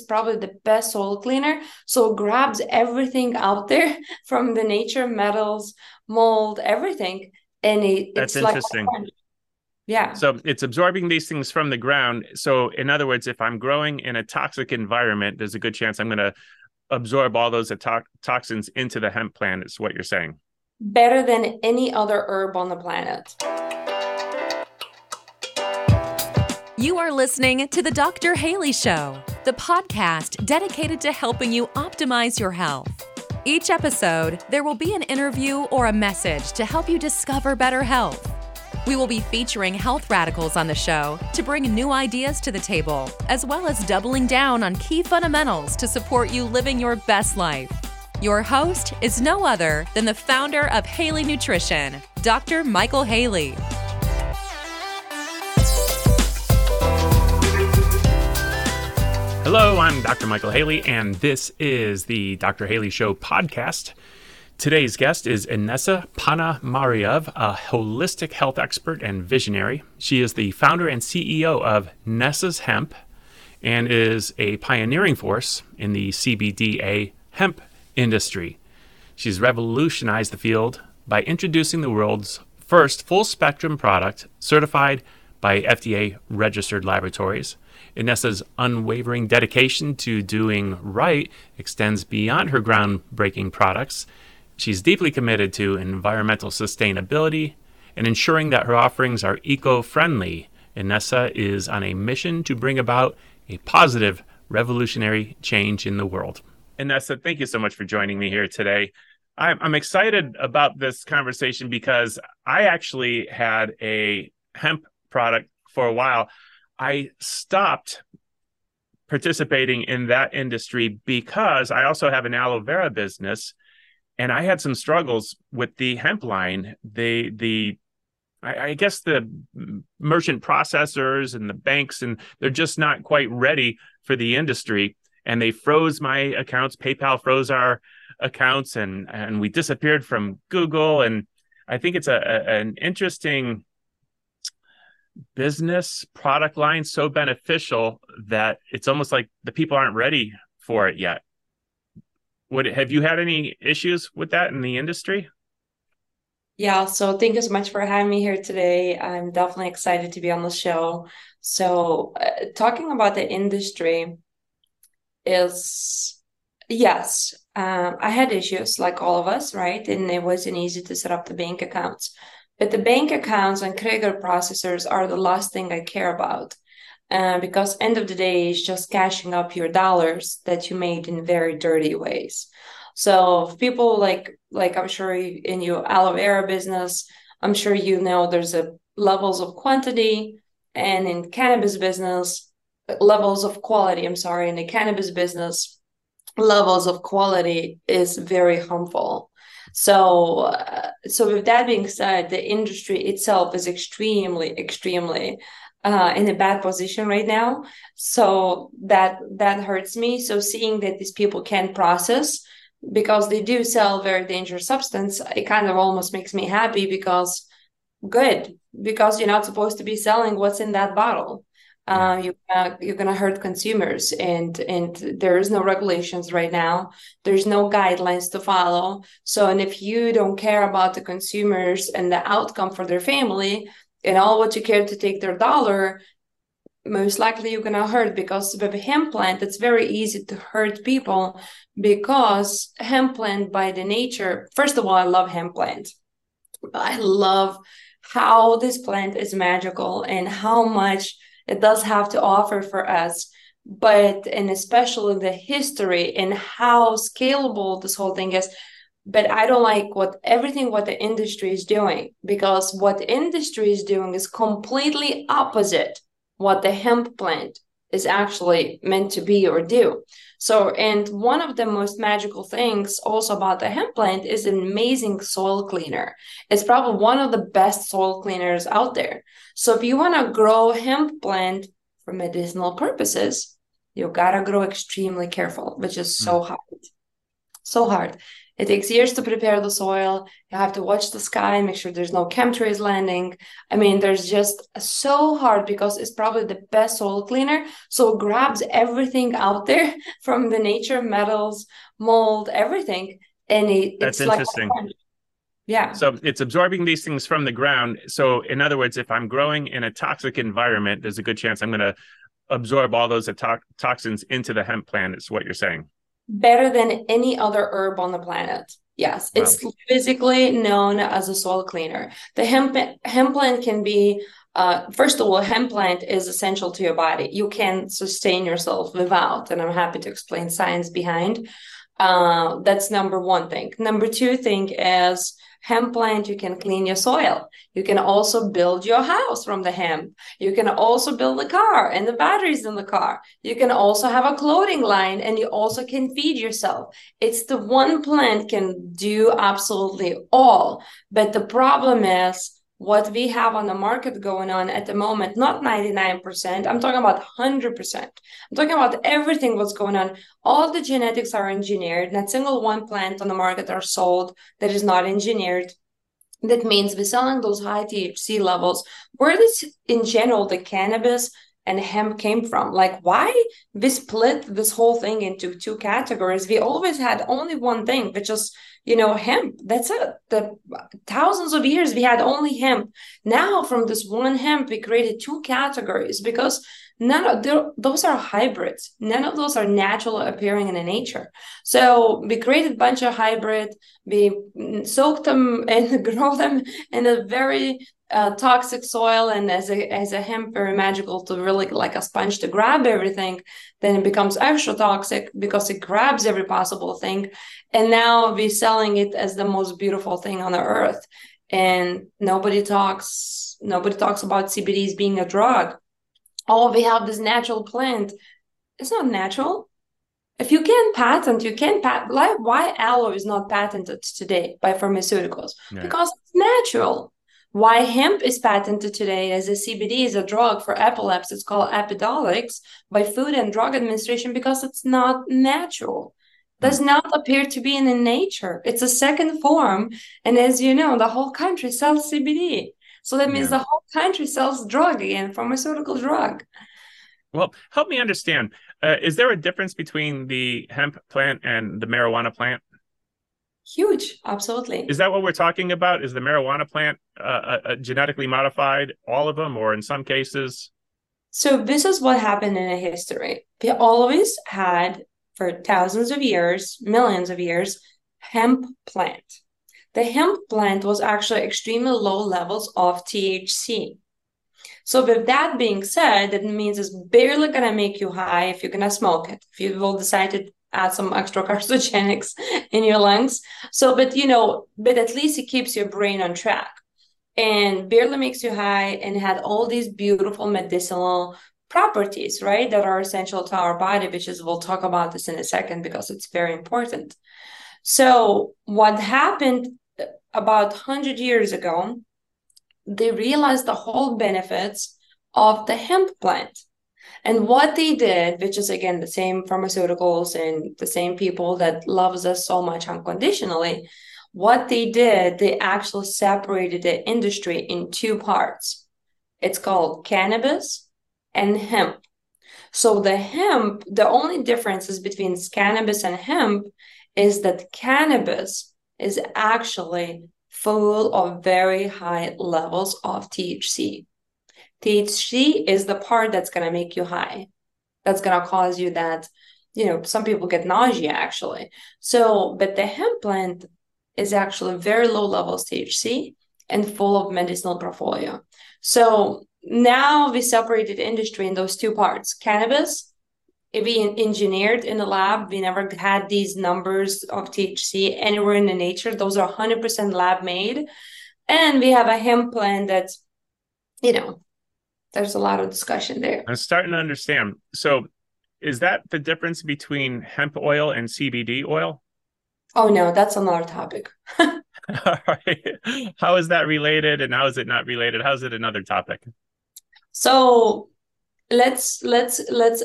is probably the best soil cleaner. So it grabs everything out there from the nature, metals, mold, everything. And it, That's it's interesting. Like, yeah. So it's absorbing these things from the ground. So, in other words, if I'm growing in a toxic environment, there's a good chance I'm going to absorb all those to- toxins into the hemp plant, is what you're saying. Better than any other herb on the planet. You are listening to The Dr. Haley Show, the podcast dedicated to helping you optimize your health. Each episode, there will be an interview or a message to help you discover better health. We will be featuring health radicals on the show to bring new ideas to the table, as well as doubling down on key fundamentals to support you living your best life. Your host is no other than the founder of Haley Nutrition, Dr. Michael Haley. Hello, I'm Dr. Michael Haley, and this is the Dr. Haley Show podcast. Today's guest is Inesa Ponomarev, a holistic health expert and visionary. She is the founder and CEO of Nesa's Hemp and is a pioneering force in the CBDA hemp industry. She's revolutionized the field by introducing the world's first full spectrum product certified by FDA registered laboratories Inesa's unwavering dedication to doing right extends beyond her groundbreaking products. She's deeply committed to environmental sustainability and ensuring that her offerings are eco friendly. Inesa is on a mission to bring about a positive, revolutionary change in the world. Inesa, thank you so much for joining me here today. I'm, excited about this conversation because I actually had a hemp product for a while I stopped participating in that industry because I also have an aloe vera business and I had some struggles with the hemp line. The the I, I, guess the merchant processors and the banks and they're just not quite ready for the industry. And they froze my accounts. PayPal froze our accounts and and we disappeared from Google. And I think it's a, a an interesting business product line so beneficial that it's almost like the people aren't ready for it yet. Would it, have you had any issues with that in the industry? Yeah, so thank you so much for having me here today. I'm definitely excited to be on the show. So, uh, talking about the industry is yes, um, I had issues like all of us, right? And it wasn't easy to set up the bank accounts. But the bank accounts and credit processors are the last thing I care about. Uh, because end of the day is just cashing up your dollars that you made in very dirty ways so people like like i'm sure in your aloe vera business i'm sure you know there's a levels of quantity and in cannabis business levels of quality i'm sorry in the cannabis business levels of quality is very harmful so, uh, so with that being said, the industry itself is extremely, extremely uh, in a bad position right now. So that that hurts me. So seeing that these people can process because they do sell very dangerous substance, it kind of almost makes me happy because good because you're not supposed to be selling what's in that bottle uh, you, uh, you're going to hurt consumers and and there is no regulations right now. There's no guidelines to follow. So and if you don't care about the consumers and the outcome for their family and all what you care to take their dollar most likely you're going to hurt because with a hemp plant it's very easy to hurt people because hemp plant by the nature first of all i love hemp plant. I love how this plant is magical and how much it does have to offer for us but and especially the history and how scalable this whole thing is. But i don't like what everything what the industry is doing because what the industry is doing is completely opposite what the hemp plant is actually meant to be or do so and one of the most magical things also about the hemp plant is an amazing soil cleaner it's probably one of the best soil cleaners out there so if you want to grow hemp plant for medicinal purposes, you gotta grow extremely careful, which is so mm. hard. So hard. It takes years to prepare the soil. You have to watch the sky, make sure there's no chemtrails landing. I mean, there's just so hard because it's probably the best soil cleaner. So it grabs everything out there from the nature, metals, mold, everything. And it, That's it's interesting. like yeah. So it's absorbing these things from the ground. So in other words, if I'm growing in a toxic environment, there's a good chance I'm going to absorb all those to- toxins into the hemp plant. Is what you're saying? Better than any other herb on the planet. Yes, Wow. it's physically known as a soil cleaner. The hemp hemp plant can be uh, first of all, hemp plant is essential to your body. You can sustain yourself without, and I'm happy to explain science behind. Uh, that's number one thing. Number two thing is hemp plant. You can clean your soil. You can also build your house from the hemp. You can also build a car and the batteries in the car. You can also have a clothing line, and you also can feed yourself. It's the one plant can do absolutely all. But the problem is what we have on the market going on at the moment, not 99%, I'm talking about 100%. I'm talking about everything what's going on. All the genetics are engineered, not single one plant on the market are sold that is not engineered. That means we're selling those high THC levels. Where does, in general, the cannabis and hemp came from? Like, why we split this whole thing into two categories? We always had only one thing, which is you know hemp. That's it. The thousands of years we had only hemp. Now from this one hemp we created two categories because none of those are hybrids. None of those are natural appearing in the nature. So we created a bunch of hybrid. We soaked them and grow them in a very uh, toxic soil and as a as a hemp very magical to really like a sponge to grab everything then it becomes extra toxic because it grabs every possible thing. And now we're selling it as the most beautiful thing on the earth. And nobody talks nobody talks about cbds being a drug. Oh we have this natural plant. It's not natural. If you can patent you can patent like why aloe is not patented today by pharmaceuticals? Because it's natural why hemp is patented today as a CBD is a drug for epilepsy. It's called Epidiolex by Food and Drug Administration because it's not natural. Does not appear to be in the nature. It's a second form, and as you know, the whole country sells CBD. So that means Yeah. the whole country sells drug again, pharmaceutical drug. Well, help me understand. Uh, is there a difference between the hemp plant and the marijuana plant? Huge, absolutely. Is that what we're talking about? Is the marijuana plant uh, uh, uh, genetically modified, all of them, or in some cases? So this is what happened in a history. We always had, for thousands of years, millions of years, hemp plant. The hemp plant was actually extremely low levels of THC. So with that being said, that means it's barely gonna make you high if you're gonna smoke it. If you will decide to add some extra carcinogenics in your lungs. So, but you know, but at least it keeps your brain on track and barely makes you high and had all these beautiful medicinal properties, right? That are essential to our body, which is we'll talk about this in a second because it's very important. So what happened about 100 years ago, they realized the whole benefits of the hemp plant. And what they did, which is again the same pharmaceuticals and the same people that loves us so much unconditionally, what they did, they actually separated the industry in two parts. It's called cannabis and hemp. So the hemp, the only differences between cannabis and hemp is that cannabis is actually full of very high levels of THC. THC is the part that's going to make you high. That's going to cause you that, you know, some people get nausea actually. So, but the hemp plant is actually very low levels THC and full of medicinal portfolio. So now we separated industry in those two parts. Cannabis, if we engineered in the lab, we never had these numbers of THC anywhere in the nature. Those are 100% lab made. And we have a hemp plant that's, you know, there's a lot of discussion there. I'm starting to understand. So, is that the difference between hemp oil and CBD oil? Oh no, that's another topic. All right. How is that related and how is it not related? How is it another topic? So let's let's let's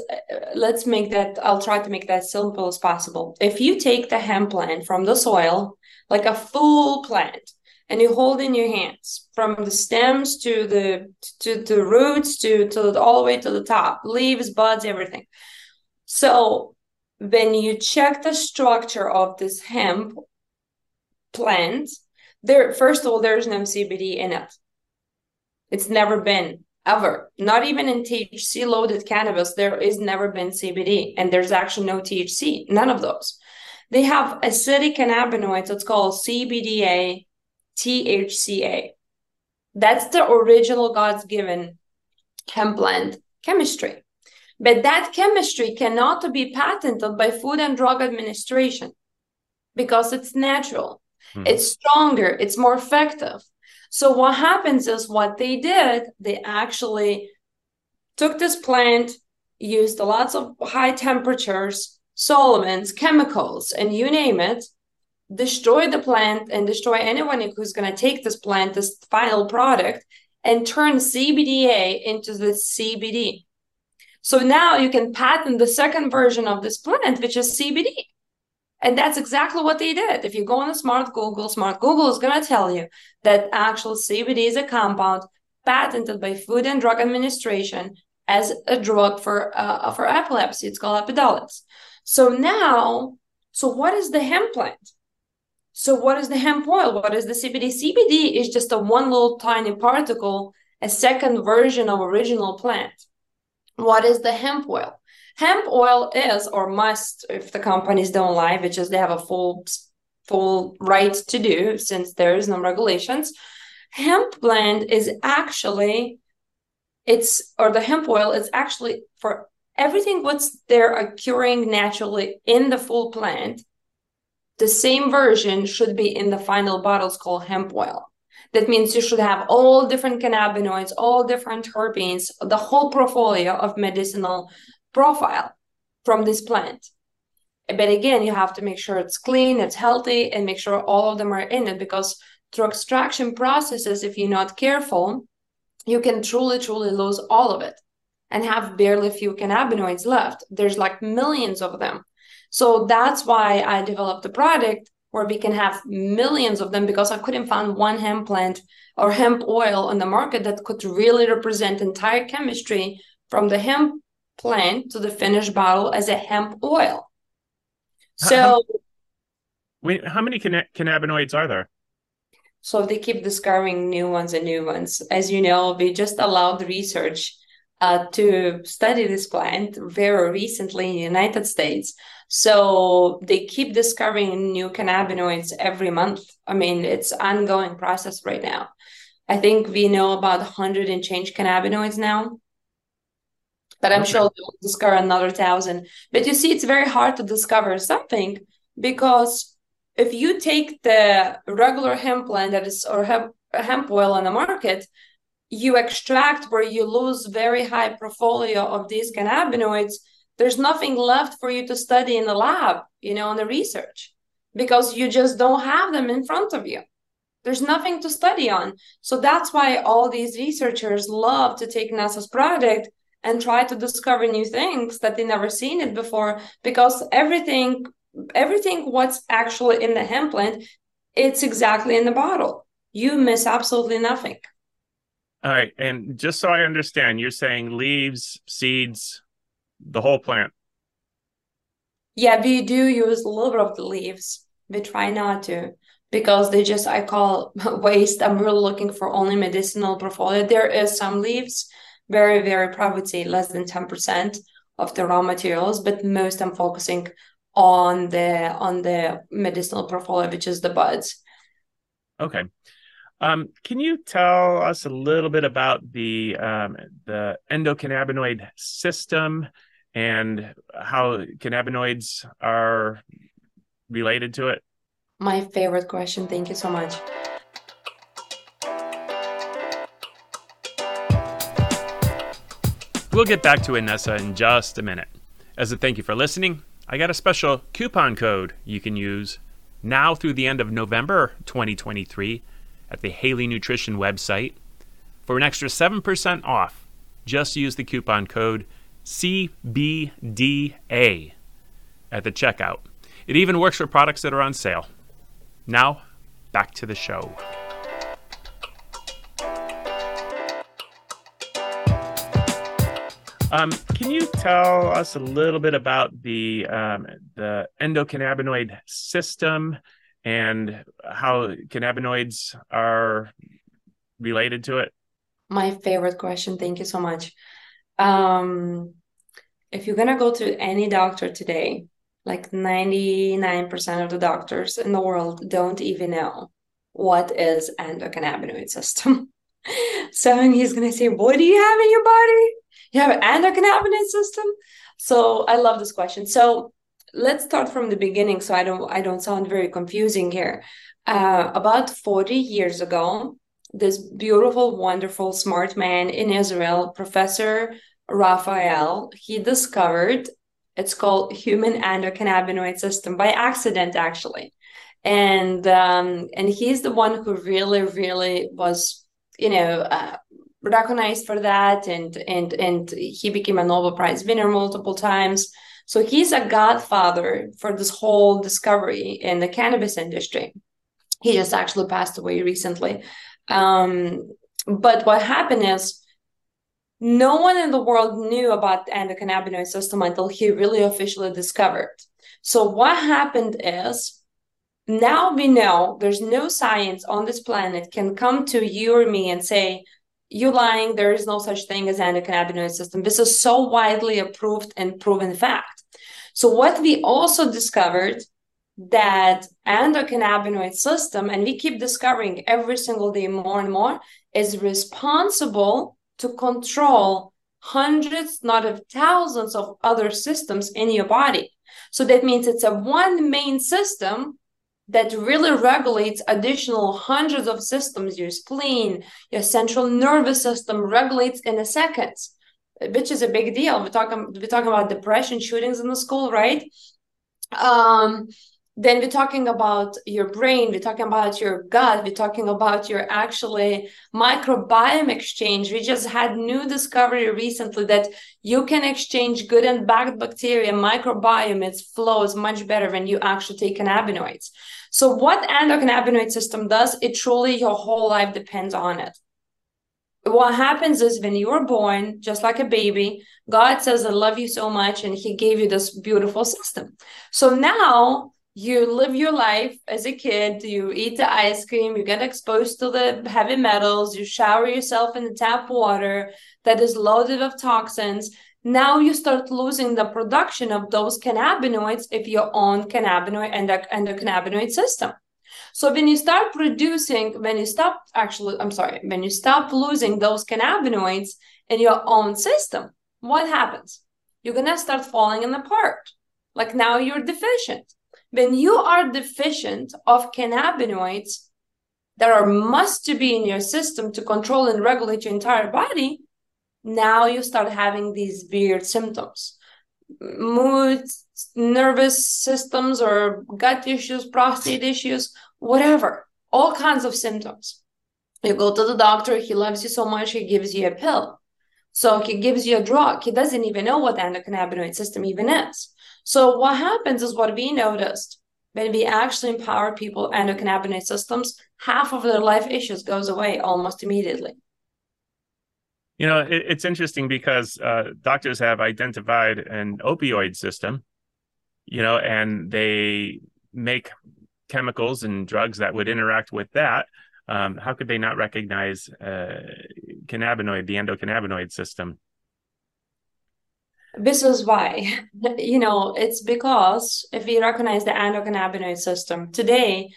let's make that i'll try to make that simple as possible if you take the hemp plant from the soil like a full plant and you hold in your hands from the stems to the to the roots to to all the way to the top leaves buds everything so when you check the structure of this hemp plant there first of all there's no cbd in it it's never been ever. Not even in THC loaded cannabis, there is never been CBD, and there's actually no THC, none of those. They have acidic cannabinoids, it's called CBDA, THCA. That's the original God's given hemp blend chemistry. But that chemistry cannot be patented by Food and Drug Administration because it's natural, hmm. it's stronger, it's more effective. So what happens is what they did, they actually took this plant, used lots of high temperatures, solvents, chemicals, and you name it, destroy the plant and destroy anyone who's going to take this plant, this final product, and turn CBDA into the CBD. So now you can patent the second version of this plant, which is CBD. And that's exactly what they did. If you go on a smart Google, smart Google is going to tell you that actual CBD is a compound patented by Food and Drug Administration as a drug for uh, for epilepsy. It's called Epidiolex. So now, so what is the hemp plant? So what is the hemp oil? What is the CBD? CBD is just a one little tiny particle, a second version of original plant. What is the hemp oil? hemp oil is or must if the companies don't lie which is they have a full full right to do since there is no regulations hemp blend is actually it's or the hemp oil is actually for everything what's there occurring naturally in the full plant the same version should be in the final bottles called hemp oil that means you should have all different cannabinoids all different terpenes the whole portfolio of medicinal profile from this plant. But again, you have to make sure it's clean, it's healthy, and make sure all of them are in it because through extraction processes, if you're not careful, you can truly, truly lose all of it and have barely few cannabinoids left. There's like millions of them. So that's why I developed the product where we can have millions of them because I couldn't find one hemp plant or hemp oil on the market that could really represent entire chemistry from the hemp plant to the finished bottle as a hemp oil. So, how, wait, how many canna- cannabinoids are there? So they keep discovering new ones and new ones. As you know, we just allowed research uh, to study this plant very recently in the United States. So they keep discovering new cannabinoids every month. I mean, it's ongoing process right now. I think we know about 100 and change cannabinoids now but I'm okay. sure they'll discover another thousand. But you see, it's very hard to discover something because if you take the regular hemp plant that is or hemp, hemp oil on the market, you extract where you lose very high portfolio of these cannabinoids. There's nothing left for you to study in the lab, you know, in the research, because you just don't have them in front of you. There's nothing to study on. So that's why all these researchers love to take Nesa's product and try to discover new things that they never seen it before because everything everything what's actually in the hemp plant it's exactly in the bottle you miss absolutely nothing all right and just so i understand you're saying leaves seeds the whole plant. Yeah we do use a little bit of the leaves. We try not to because they just i call waste. I'm really looking for only medicinal portfolio. There is some leaves very, very probably less than 10% of the raw materials, but most I'm focusing on the on the medicinal portfolio, which is the buds. Okay. Um, can you tell us a little bit about the um, the endocannabinoid system and how cannabinoids are related to it? My favorite question. Thank you so much. We'll get back to Inesa in just a minute. As a thank you for listening, I got a special coupon code you can use now through the end of November 2023 at the Haley Nutrition website for an extra 7% off Just use the coupon code CBDA at the checkout. It even works for products that are on sale. Now, back to the show. Um, can you tell us a little bit about the um, the endocannabinoid system and how cannabinoids are related to it? My favorite question. Thank you so much. Um, if you're gonna go to any doctor today, like 99% of the doctors in the world don't even know what is endocannabinoid system. so he's gonna say, "What do you have in your body?" you have an endocannabinoid system so i love this question so let's start from the beginning so i don't i don't sound very confusing here uh, about 40 years ago this beautiful wonderful smart man in israel professor raphael. He discovered it's called human endocannabinoid system by accident actually. And um, and he's the one who really really was you know uh, recognized for that. And and and he became a nobel prize winner multiple times. So he's a godfather for this whole discovery in the cannabis industry. He just actually passed away recently um, but what happened is no one in the world knew about the endocannabinoid system until he really officially discovered. So what happened is now we know there's no science on this planet can come to you or me and say you lying there is no such thing as endocannabinoid system. This is so widely approved and proven fact. So what we also discovered that endocannabinoid system and we keep discovering every single day more and more is responsible to control hundreds not of thousands of other systems in your body. So that means it's a one main system that really regulates additional hundreds of systems your spleen your central nervous system regulates in a second which is a big deal. We're talking we're talking about depression shootings in the school right? Um then we're talking about your brain we're talking about your gut we're talking about your actually microbiome exchange. We just had new discovery recently that you can exchange good and bad bacteria microbiome it flows much better when you actually take cannabinoids so what endocannabinoid system does it truly your whole life depends on it. What happens is when you are born, just like a baby, God says, I love you so much, and He gave you this beautiful system. So now you live your life as a kid. You eat the ice cream. You get exposed to the heavy metals. You shower yourself in the tap water that is loaded with toxins. Now you start losing the production of those cannabinoids if you own cannabinoid and the endocannabinoid system. So when you start producing when you stop actually i'm sorry when you stop losing those cannabinoids in your own system what happens? You're to start falling apart like now you're deficient when you are deficient of cannabinoids that are must to be in your system to control and regulate your entire body. Now you start having these weird symptoms. Mood nervous systems or gut issues prostate issues whatever. All kinds of symptoms. You go to the doctor he loves you so much he gives you a pill so he gives you a drug he doesn't even know what the endocannabinoid system even is so what happens is what we noticed when we actually empower people endocannabinoid systems, half of their life issues goes away almost immediately. You know, it, it's interesting because uh, doctors have identified an opioid system, you know, and they make chemicals and drugs that would interact with that. Um, how could they not recognize uh, cannabinoid, the endocannabinoid system? this is why you know it's because if we recognize the endocannabinoid system today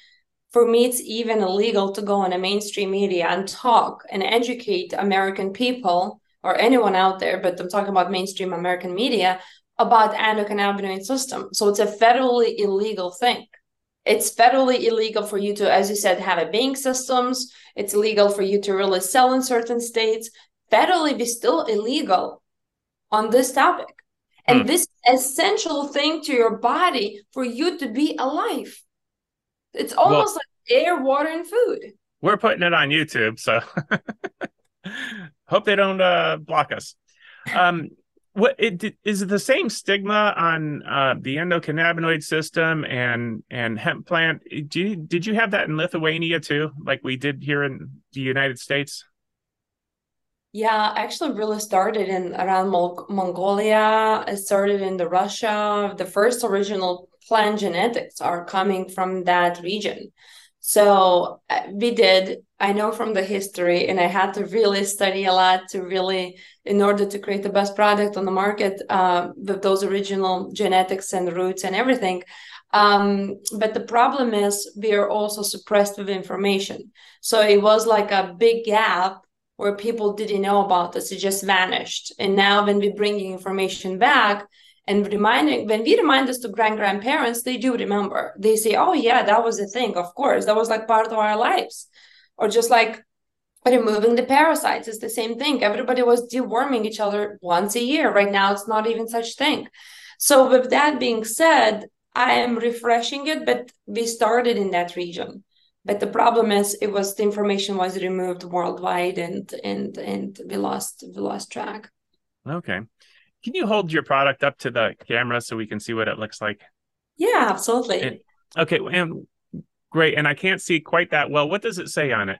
for me it's even illegal to go on a mainstream media and talk and educate american people or anyone out there but i'm talking about mainstream american media about endocannabinoid system so it's a federally illegal thing it's federally illegal for you to as you said have a bank systems it's illegal for you to really sell in certain states federally be still illegal on this topic. And mm. this essential thing to your body for you to be alive. It's almost well, like air, water, and food. We're putting it on YouTube, so hope they don't uh, block us. Um, what it is it the same stigma on uh, the endocannabinoid system and and hemp plant? Do you, did you have that in Lithuania too, like we did here in the United States? Yeah, actually, really started in around Mol- Mongolia. It started in the Russia. The first original plant genetics are coming from that region. So uh, we did. I know from the history, and I had to really study a lot to really, in order to create the best product on the market, uh, with those original genetics and roots and everything. Um, but the problem is we are also suppressed with information. So it was like a big gap where people didn't know about this. It just vanished. And now when we're bringing information back, and reminding when we remind this to grand grandparents they do remember they say oh yeah that was a thing of course that was like part of our lives or just like removing the parasites is the same thing. Everybody was deworming each other once a year. Right now it's not even such thing. So with that being said i am refreshing it but we started in that region. But the problem is it was the information was removed worldwide and and and we lost we lost track. Okay. Can you hold your product up to the camera so we can see what it looks like? Yeah, absolutely. Okay, and great. And I can't see quite that well. What does it say on it?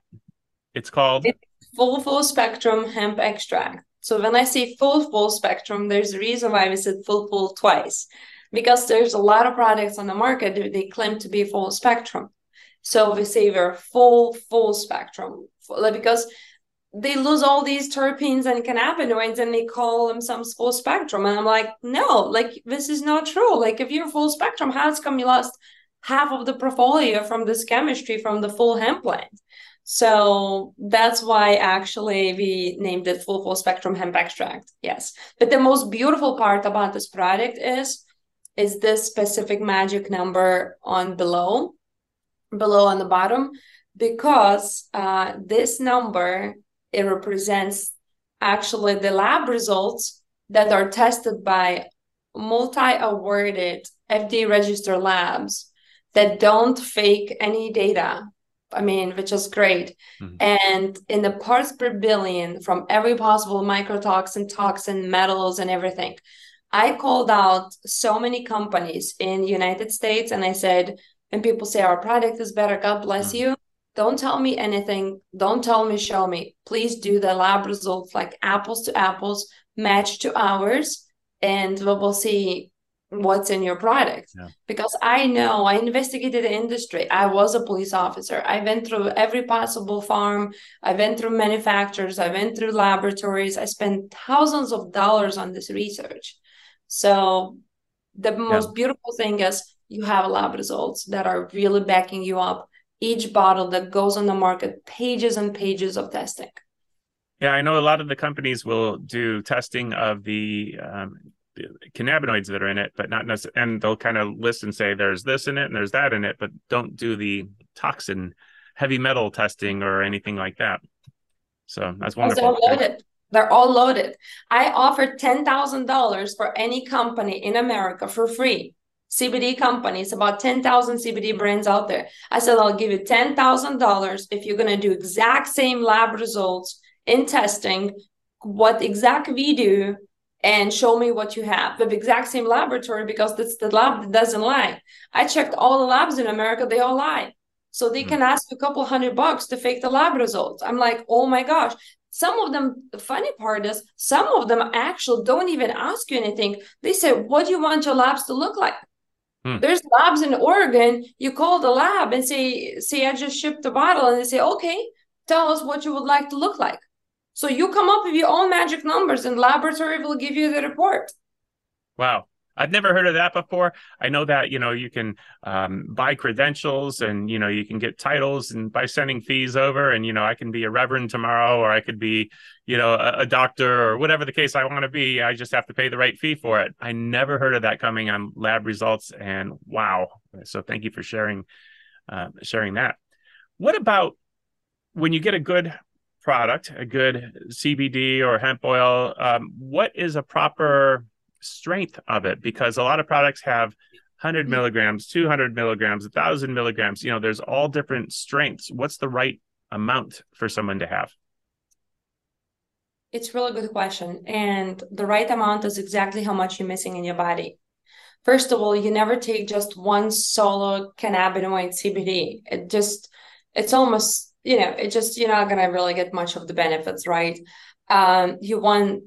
It's called it's full full spectrum hemp extract. So when I say full full spectrum, there's a reason why we said full full twice, because there's a lot of products on the market that they claim to be full spectrum. So we say we're full full spectrum because they lose all these terpenes and cannabinoids and they call them some full spectrum. And I'm like, no, like this is not true. Like if you're full spectrum, how's come you lost half of the portfolio from this chemistry from the full hemp plant? So that's why actually we named it full full spectrum hemp extract. Yes. But the most beautiful part about this product is is this specific magic number on below, below on the bottom, because uh, this number it represents actually the lab results that are tested by multi-awarded FDA registered labs that don't fake any data. I mean, which is great. Mm-hmm. And in the parts per billion from every possible mycotoxin, toxin, metals, and everything. I called out so many companies in the United States and I said, and people say our product is better, God bless mm-hmm. you don't tell me anything don't tell me show me please do the lab results like apples to apples match to ours and we will see what's in your product. Yeah. because i know i investigated the industry. I was a police officer. I went through every possible farm. I went through manufacturers. I went through laboratories. I spent thousands of dollars on this research. So the most beautiful thing is you have lab results that are really backing you up. Each bottle that goes on the market pages and pages of testing. Yeah i know a lot of the companies will do testing of the, um, the cannabinoids that are in it but not necessarily and they'll kind of list and say there's this in it and there's that in it but don't do the toxin heavy metal testing or anything like that. So that's wonderful they're all loaded. They're all loaded. I offer $10000 for any company in america for free. CBD companies, about 10,000 CBD brands out there. I said, I'll give you $10,000 if you're going to do exact same lab results in testing, what exact we do, and show me what you have. The exact same laboratory, because that's the lab that doesn't lie. I checked all the labs in America, they all lie. So they mm-hmm. can ask a couple hundred bucks to fake the lab results. I'm like, oh my gosh. Some of them, the funny part is, some of them actually don't even ask you anything. They say, what do you want your labs to look like? Hmm. There's labs in Oregon. You call the lab and say, say, I just shipped a bottle, and they say, okay, tell us what you would like to look like. So you come up with your own magic numbers, and laboratory will give you the report. Wow. I've never heard of that before. I know that you know you can um, buy credentials and you know you can get titles and by sending fees over, and you know I can be a reverend tomorrow, or I could be you know a, a doctor or whatever the case I want to be. I just have to pay the right fee for it. I never heard of that coming on lab results, and wow! So thank you for sharing uh, sharing that. What about when you get a good product, a good CBD or hemp oil? Um, what is a proper strength of it because a lot of products have 100 milligrams 200 milligrams 1000 milligrams you know there's all different strengths what's the right amount for someone to have It's really good question. And the right amount is exactly how much you're missing in your body. First of all, you never take just one solo cannabinoid CBD. It just, it's almost, you know, it just, you're not going to really get much of the benefits, right? Um, you want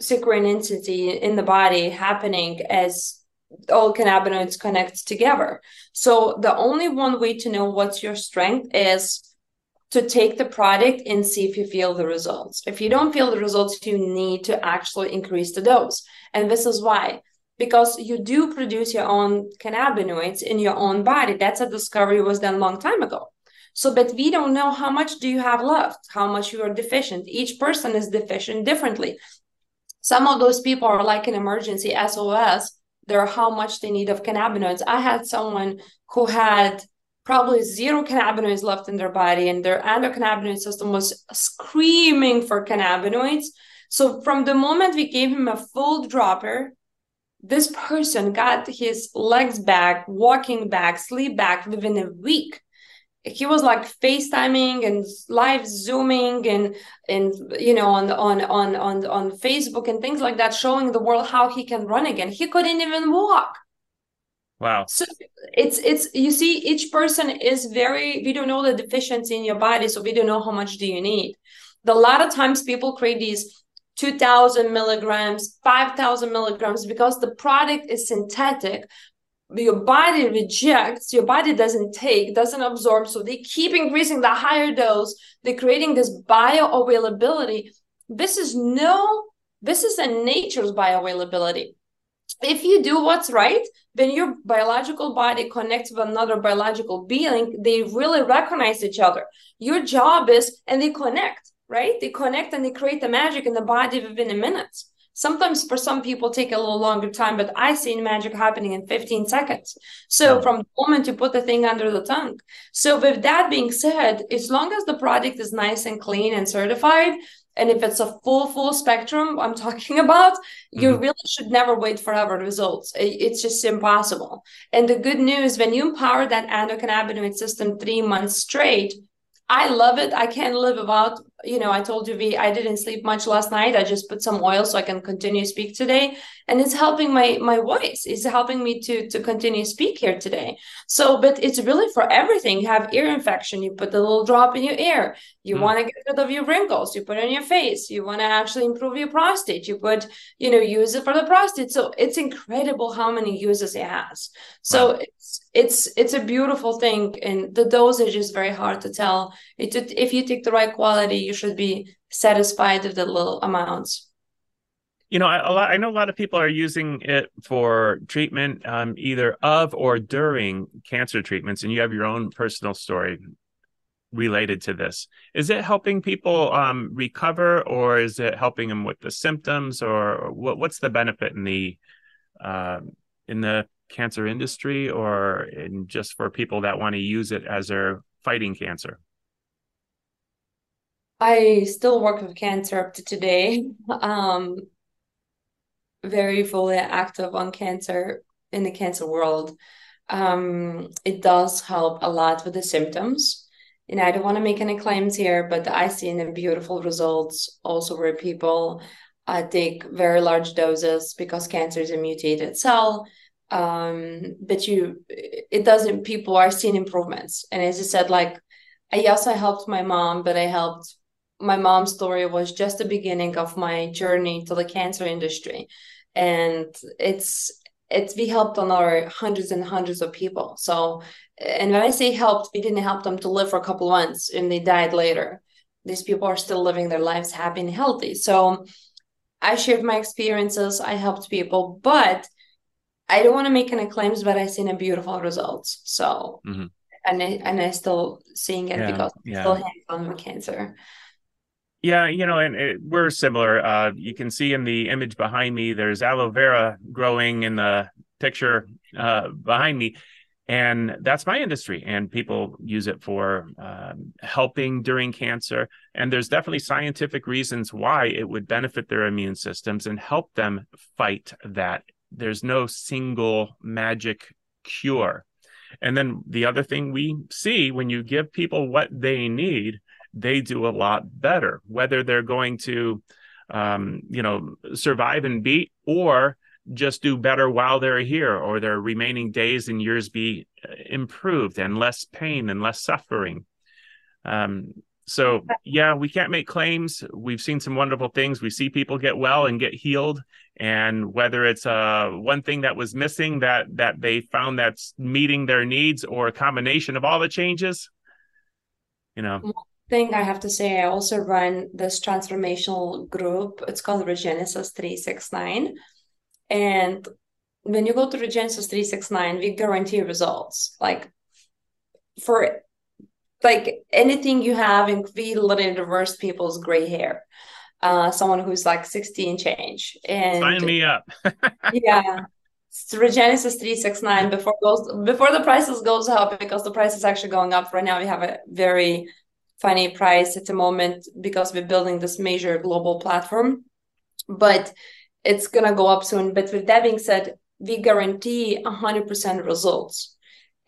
synchronicity in the body happening as all cannabinoids connect together. So the only one way to know what's your strength is to take the product and see if you feel the results. If you don't feel the results, you need to actually increase the dose. And this is why because you do produce your own cannabinoids in your own body. That's a discovery was done a long time ago. So, but we don't know how much do you have left, how much you are deficient. Each person is deficient differently. Some of those people are like an emergency SOS. They're how much they need of cannabinoids. I had someone who had probably zero cannabinoids left in their body and their endocannabinoid system was screaming for cannabinoids so from the moment we gave him a full dropper this person got his legs back walking back sleep back within a week he was like facetiming and live zooming and and you know on on on on on facebook and things like that showing the world how he can run again he couldn't even walk Wow. So it's it's you see each person is very we don't know the deficiency in your body so we don't know how much do you need. The, a lot of times people create these 2000 milligrams 5000 milligrams because the product is synthetic your body rejects your body doesn't take doesn't absorb so they keep increasing the higher dose they're creating this bioavailability. This is no this is a nature's bioavailability. If you do what's right then your biological body connects with another biological being they really recognize each other. Your job is and they connect right? They connect and they create the magic in the body within a minute sometimes for some people take a little longer time but i seen magic happening in 15 seconds. So from the moment you put the thing under the tongue. So with that being said as long as the product is nice and clean and certified and if it's a full full spectrum i'm talking about mm-hmm. you really should never wait forever results. It's just impossible. And the good news when you empower that endocannabinoid system three months straight I love it. I can't live without, you know, I told you we I didn't sleep much last night. I just put some oil so I can continue speak today. And it's helping my my voice. It's helping me to to continue speak here today. So, but it's really for everything. You have ear infection, you put the little drop in your ear. You mm. want to get rid of your wrinkles, you put it on your face. You want to actually improve your prostate. You put, you know, use it for the prostate. So it's incredible how many uses it has. So wow. It's it's a beautiful thing and the dosage is very hard to tell. It, if you take the right quality you should be satisfied with the little amounts. You know a lot, i know a lot of people are using it for treatment um, either of or during cancer treatments and you have your own personal story related to this. Is it helping people um, recover or is it helping them with the symptoms or what, what's the benefit in the uh, in the cancer industry or in just for people that want to use it as they're fighting cancer? I still work with cancer up to today. Um, very fully active on cancer in the cancer world. Um, it does help a lot with the symptoms. And I don't want to make any claims here, but I see in the beautiful results also where people uh, take very large doses because cancer is a mutated cell um but you it doesn't people are seeing improvements. And as i said like i yes i helped my mom but i helped my mom's story was just the beginning of my journey to the cancer industry. And it's it's we helped on our hundreds and hundreds of people. So and when i say helped we didn't help them to live for a couple months and they died later. These people are still living their lives happy and healthy. So i shared my experiences i helped people but I don't want to make any claims, but I've seen a beautiful results. So mm-hmm. and I, and I still seeing it yeah, because yeah. still hands on cancer. Yeah, you know, and it, we're similar. Uh, you can see in the image behind me, there's aloe vera growing in the picture uh, behind me. And that's my industry. And people use it for um, helping during cancer. And there's definitely scientific reasons why it would benefit their immune systems and help them fight that there's no single magic cure. And then the other thing we see when you give people what they need, they do a lot better, whether they're going to, um, you know, survive and beat or just do better while they're here or their remaining days and years be uh, improved and less pain and less suffering. Um, so yeah, we can't make claims. We've seen some wonderful things. We see people get well and get healed, and whether it's uh, one thing that was missing that that they found that's meeting their needs, or a combination of all the changes, you know. One thing I have to say, I also run this transformational group. It's called Regenesis Three Six Nine, and when you go to Regenesis Three Six Nine, we guarantee results. Like for like anything you have in we literally reverse people's gray hair. Uh someone who's like 16 change and sign me up. Yeah. Regenesis 369 before goes before the prices goes up because the price is actually going up. Right now we have a very funny price at the moment because we're building this major global platform but it's gonna go up soon. But with that being said we guarantee 100% results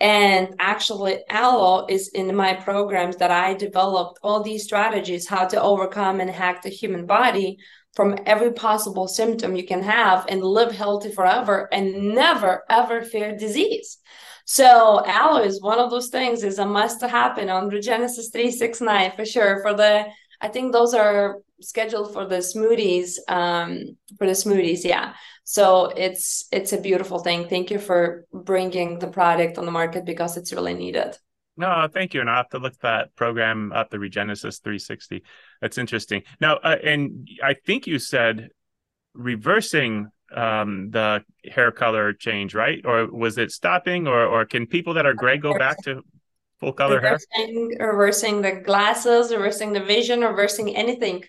and actually, Aloe is in my programs that I developed all these strategies how to overcome and hack the human body from every possible symptom you can have and live healthy forever and never ever fear disease. So aloe is one of those things is a must to happen on Regenesis 369 for sure. For the I think those are scheduled for the smoothies um for the smoothies yeah so it's it's a beautiful thing. Thank you for bringing the product on the market because it's really needed. No thank you. And i have to look that program up the regenesis 360 that's interesting. Now uh, and i think you said reversing um the hair color change right? Or was it stopping? Or or can people that are gray go back to full color reversing, hair reversing the glasses reversing the vision reversing anything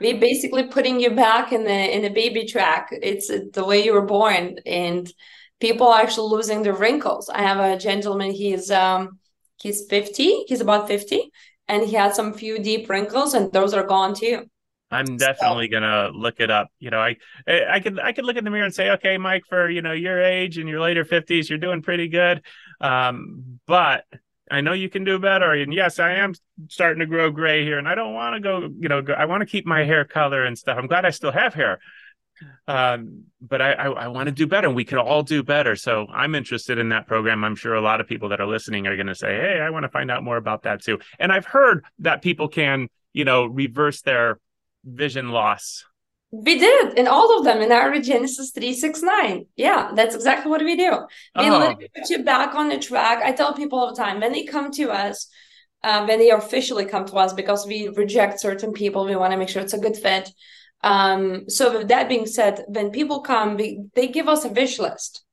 we basically putting you back in the in the baby track it's the way you were born and people are actually losing their wrinkles i have a gentleman he's um he's 50 he's about 50 and he had some few deep wrinkles and those are gone too I'm definitely so. gonna look it up. You know, I I could I could look in the mirror and say, okay, Mike, for you know your age and your later 50s, you're doing pretty good. Um, but I know you can do better. And yes, I am starting to grow gray here, and I don't want to go. You know, go, I want to keep my hair color and stuff. I'm glad I still have hair, um, but I, I, I want to do better. And we can all do better. So I'm interested in that program. I'm sure a lot of people that are listening are going to say, "Hey, I want to find out more about that too." And I've heard that people can, you know, reverse their vision loss we did in all of them in Regenesis 369. Yeah, that's exactly what we do. We oh. literally put you back on the track. I tell people all the time when they come to us, uh, when they officially come to us, because we reject certain people, we want to make sure it's a good fit. Um, so with that being said, when people come, we, they give us a wish list.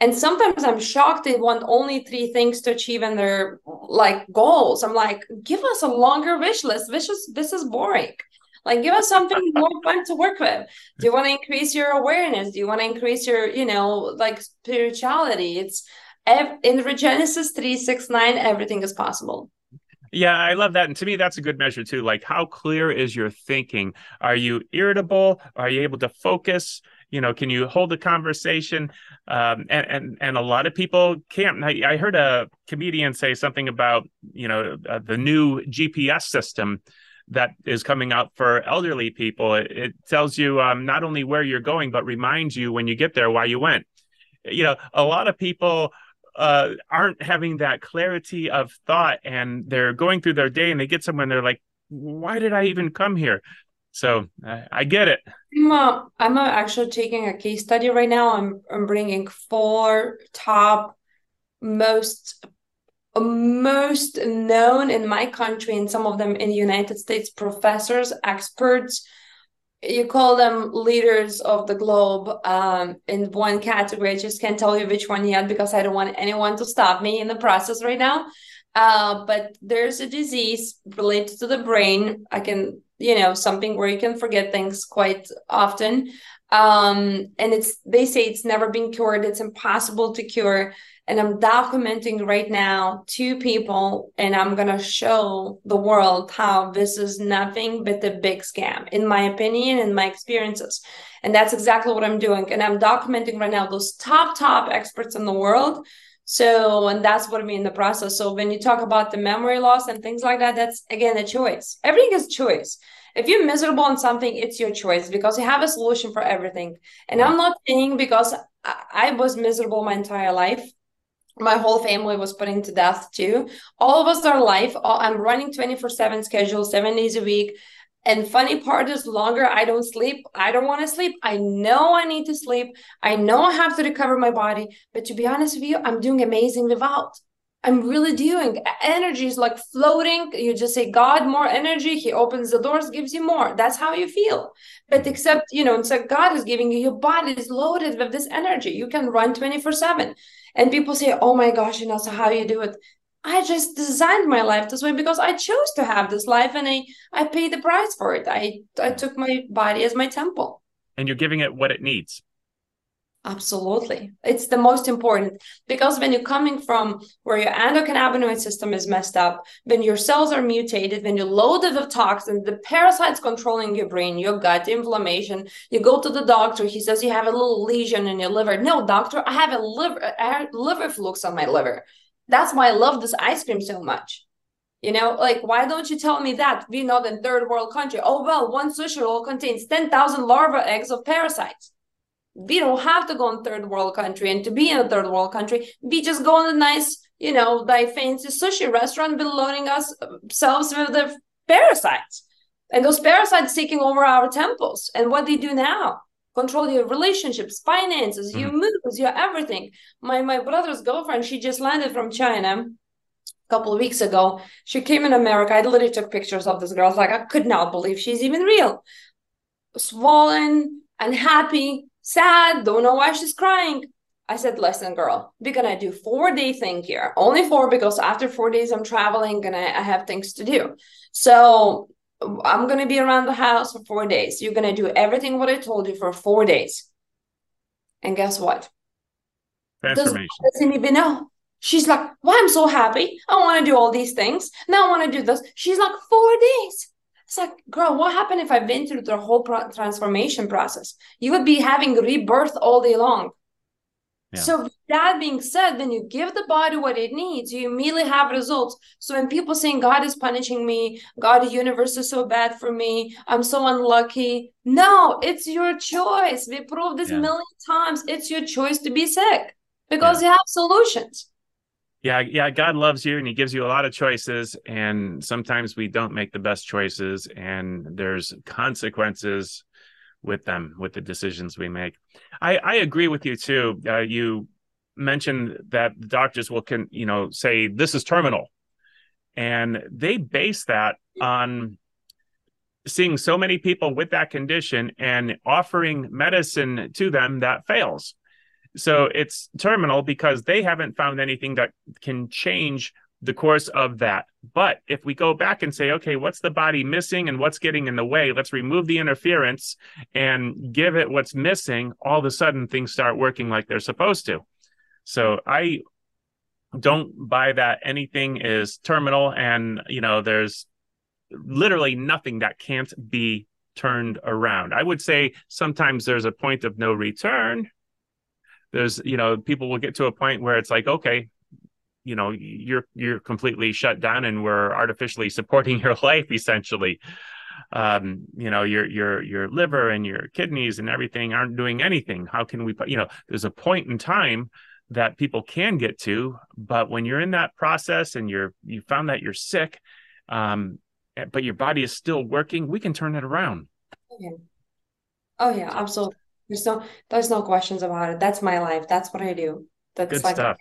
And sometimes I'm shocked they want only three things to achieve in their like goals. I'm like, give us a longer wish list. This is, this is boring. Like, give us something more fun to work with. Do you want to increase your awareness? Do you want to increase your, you know, like spirituality? It's in Regenesis 369, everything is possible. Yeah, I love that. And to me, that's a good measure too. Like, how clear is your thinking? Are you irritable? Are you able to focus? You know, can you hold a conversation? Um, and and and a lot of people can't. I, I heard a comedian say something about you know uh, the new GPS system that is coming out for elderly people. It, it tells you um, not only where you're going, but reminds you when you get there why you went. You know, a lot of people uh, aren't having that clarity of thought and they're going through their day and they get somewhere and they're like, why did I even come here? So I, I get it. I'm, I'm actually taking a case study right now. I'm, I'm bringing four top most most known in my country and some of them in the United States professors, experts. You call them leaders of the globe um, in one category. I just can't tell you which one yet because I don't want anyone to stop me in the process right now. Uh, but there's a disease related to the brain. I can, you know, something where you can forget things quite often. Um, and it's they say it's never been cured. It's impossible to cure and I'm documenting right now two people, and I'm gonna show the world how this is nothing but a big scam, in my opinion, and my experiences. And that's exactly what I'm doing. And I'm documenting right now those top, top experts in the world So, and that's what I mean in the process. So, when you talk about the memory loss and things like that, that's again a choice. Everything is choice. If you're miserable on something, it's your choice because you have a solution for everything. And I'm not saying because I was miserable my entire life. My whole family was put into death too. All of us are life. Oh, I'm running 24 7 schedule, seven days a week. And funny part is longer I don't sleep. I don't want to sleep. I know I need to sleep. I know I have to recover my body. But to be honest with you, I'm doing amazing without. I'm really doing. Energy is like floating. You just say, God, more energy. He opens the doors, gives you more. That's how you feel. But except, you know, it's like God is giving you, your body is loaded with this energy. You can run 24 7. And people say, oh my gosh, you know, so how you do it? I just designed my life this way because I chose to have this life and I I paid the price for it. I I took my body as my temple. And you're giving it what it needs. Absolutely. It's the most important because when you're coming from where your endocannabinoid system is messed up, when your cells are mutated, when you're loaded with toxins, the parasites controlling your brain, your gut, inflammation, you go to the doctor, he says you have a little lesion in your liver. No, doctor, I have a liver, a liver flukes on my liver. That's why I love this ice cream so much. You know, like, why don't you tell me that? We're not in third world country. Oh, well, one sushi roll contains 10,000 larva eggs of parasites. We don't have to go in third world country. And to be in a third world country, we just go in a nice, you know, like fancy sushi restaurant, be loading ourselves with the parasites. And those parasites taking over our temples. And what they do now? control your relationships finances mm-hmm. your moves your everything my my brother's girlfriend she just landed from china a couple of weeks ago she came in america i literally took pictures of this girl I was like i could not believe she's even real swollen unhappy sad don't know why she's crying I said, listen, girl, we're gonna do four day thing here. Only four because after four days I'm traveling, gonna I have things to do. So I'm going to be around the house for four days. You're going to do everything what I told you for four days. And guess what? Transformation. Doesn't even know. She's like, well, I'm so happy. I want to do all these things. Now I want to do this. She's like, four days. It's like, girl, what happened if I've been through the whole pro- transformation process? You would be having rebirth all day long. So that being said, when you give the body what it needs, you immediately have results. So when people saying God is punishing me, God, the universe is so bad for me, I'm so unlucky. No, it's your choice. We proved this yeah. million times. It's your choice to be sick because yeah. you have solutions. Yeah, yeah, God loves you and he gives you a lot of choices and sometimes we don't make the best choices and there's consequences with them with the decisions we make. I, I agree with you too. Uh, you mentioned that doctors will can you know say this is terminal, and they base that on seeing so many people with that condition and offering medicine to them that fails. So it's terminal because they haven't found anything that can change the course of that. But if we go back and say, okay, what's the body missing and what's getting in the way? Let's remove the interference and give it what's missing. All of a sudden, things start working like they're supposed to. So I don't buy that anything is terminal and, you know, there's literally nothing that can't be turned around. I would say sometimes there's a point of no return. There's, you know, people will get to a point where it's like, okay, you know you're you're completely shut down and we're artificially supporting your life essentially. Um you know your your your liver and your kidneys and everything aren't doing anything. How can we you know there's a point in time that people can get to but when you're in that process and you're you found that you're sick um eh, but your body is still working we can turn it around. Yeah. oh yeah absolutely there's no there's no questions about it that's my life that's what i do that's Good like stuff.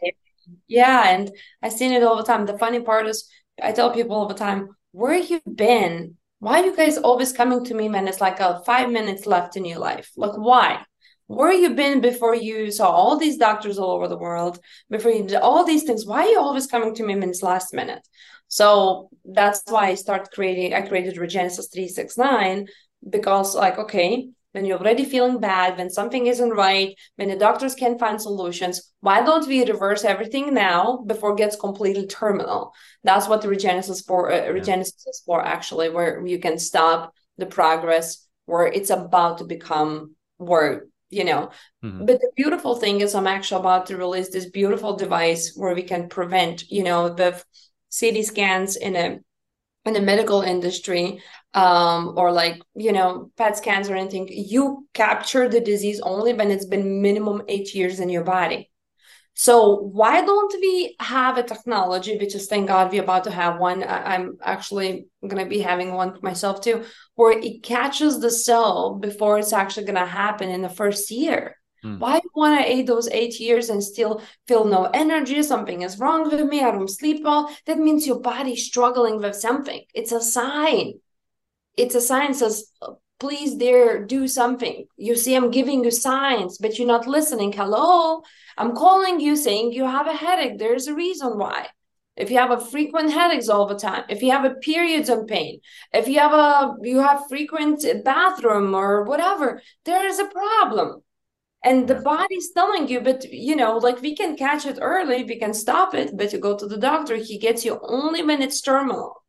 Yeah, and I've seen it all the time. The funny part is I tell people all the time, where you been? Why are you guys always coming to me when it's like a five minutes left in your life? Like why? Where you been before you saw all these doctors all over the world, before you did all these things? Why are you always coming to me when it's last minute? So that's why I start creating, I created Regenesis 369 because like, okay, when you're already feeling bad, when something isn't right, when the doctors can't find solutions, why don't we reverse everything now before it gets completely terminal? That's what the regenesis for uh, regenesis is for actually, where you can stop the progress where it's about to become where you know. Mm-hmm. But the beautiful thing is, I'm actually about to release this beautiful device where we can prevent, you know, the CT scans in a in the medical industry um, or like you know PET scans or anything. You capture the disease only when it's been minimum eight years in your body. So why don't we have a technology, which is thank God we're about to have one. I, am actually gonna be having one myself too, where it catches the cell before it's actually gonna happen in the first year. Hmm. Why want to eat those eight years and still feel no energy? Something is wrong with me. I don't sleep well. That means your body's struggling with something. It's a sign. It's a sign says please there do something. You see i'm giving you signs but you're not listening. Hello? I'm calling you saying you have a headache. There's a reason why. If you have a frequent headaches all the time if you have a periods of pain if you have a you have frequent bathroom or whatever there is a problem. And the body's telling you but you know like we can catch it early we can stop it but you go to the doctor he gets you only when it's terminal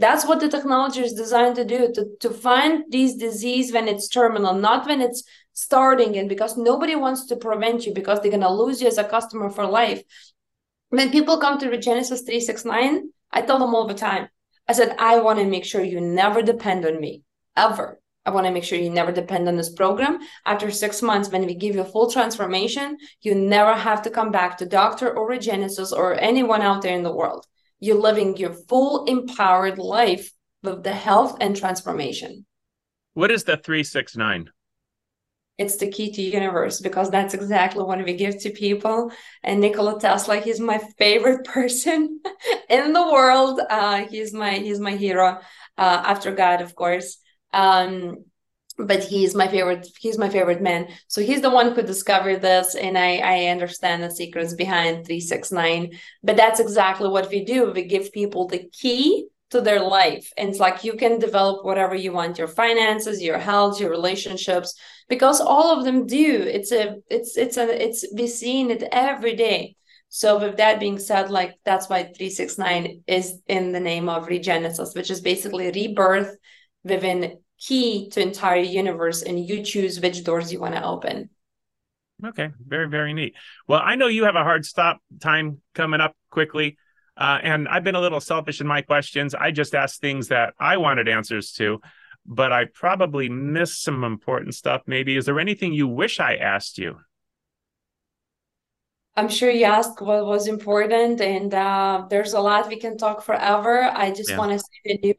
that's what the technology is designed to do to, to find these disease when it's terminal not when it's starting and because nobody wants to prevent you because they're going to lose you as a customer for life. When people come to regenesis 369 i tell them all the time i said i want to make sure you never depend on me ever. I want to make sure you never depend on this program. After six months, when we give you a full transformation, you never have to come back to doctor or Regenesis or anyone out there in the world you're living your full empowered life with the health and transformation. What is the 369? It's the key to universe because that's exactly what we give to people. And Nikola Tesla, he's my favorite person in the world. Uh, he's my he's my hero uh, after God, of course. Um, but he's my favorite he's my favorite man. So he's the one who discovered this and i i understand the secrets behind 369 but that's exactly what we do. We give people the key to their life. And it's like you can develop whatever you want your finances your health your relationships because all of them do. It's a it's it's a it's we seeing it every day. So with that being said like that's why 369 is in the name of regenesis which is basically rebirth within key to entire universe and you choose which doors you want to open. Okay very very neat. Well i know you have a hard stop time coming up quickly uh, and i've been a little selfish in my questions. I just asked things that i wanted answers to but i probably missed some important stuff. Maybe is there anything you wish i asked you? I'm sure you asked what was important, and uh, there's a lot we can talk forever. I just yeah. want to say the new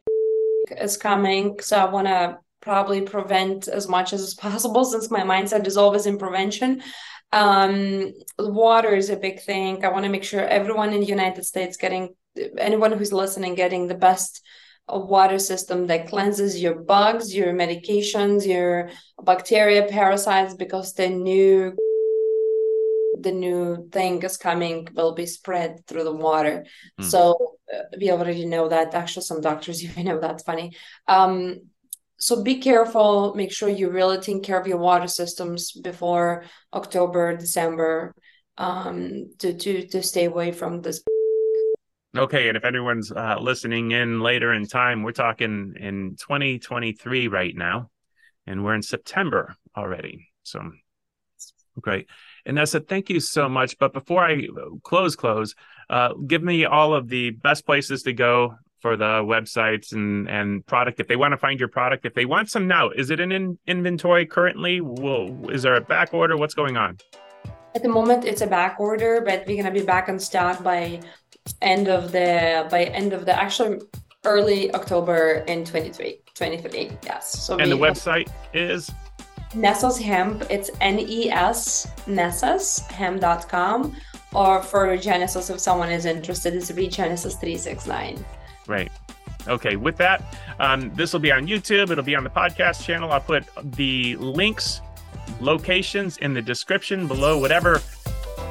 is coming. So I want to probably prevent as much as possible since my mindset is always in prevention. Um, water is a big thing. I want to make sure everyone in the United States getting anyone who's listening getting the best water system that cleanses your bugs, your medications, your bacteria, parasites, because the new the new thing is coming will be spread through the water. Mm. So we already know that. Actually, some doctors even know that's funny. Um, so be careful. Make sure you really take care of your water systems before October, December, um, to to to stay away from this. Okay, and if anyone's uh, listening in later in time, we're talking in 2023 right now, and we're in September already. So, great. And I said, thank you so much. But before I close, close, uh, give me all of the best places to go for the websites and and product. If they want to find your product if they want some now is it in, in inventory currently? Well is there a back order? What's going on? At the moment it's a back order but we're going to be back in stock by end of the by end of the actual early october in 23 23 yes. So and the website is Nesa's Hemp, it's N-E-S, nesashemp.com. Or for Genesis, if someone is interested, it's Regenesis 369. Right. Okay, with that, um, this will be on YouTube. It'll be on the podcast channel. I'll put the links, locations in the description below, whatever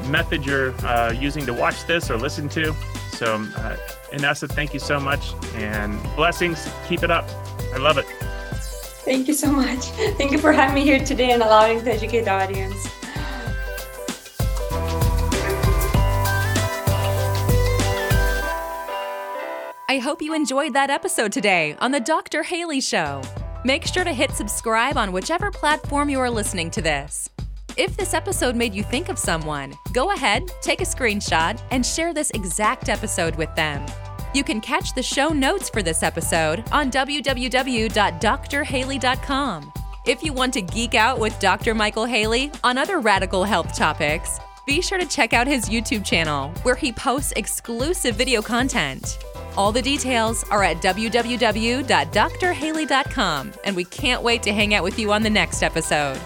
method you're uh, using to watch this or listen to. So, uh, Inesa, thank you so much and blessings. Keep it up. I love it. Thank you so much. Thank you for having me here today and allowing to educate the audience. I hope you enjoyed that episode today on The Dr. Haley Show. Make sure to hit subscribe on whichever platform you are listening to this. If this episode made you think of someone, go ahead, take a screenshot, and share this exact episode with them. You can catch the show notes for this episode on www.drhaley.com. If you want to geek out with Dr. Michael Haley on other radical health topics, be sure to check out his YouTube channel, where he posts exclusive video content. All the details are at www.drhaley.com, and we can't wait to hang out with you on the next episode.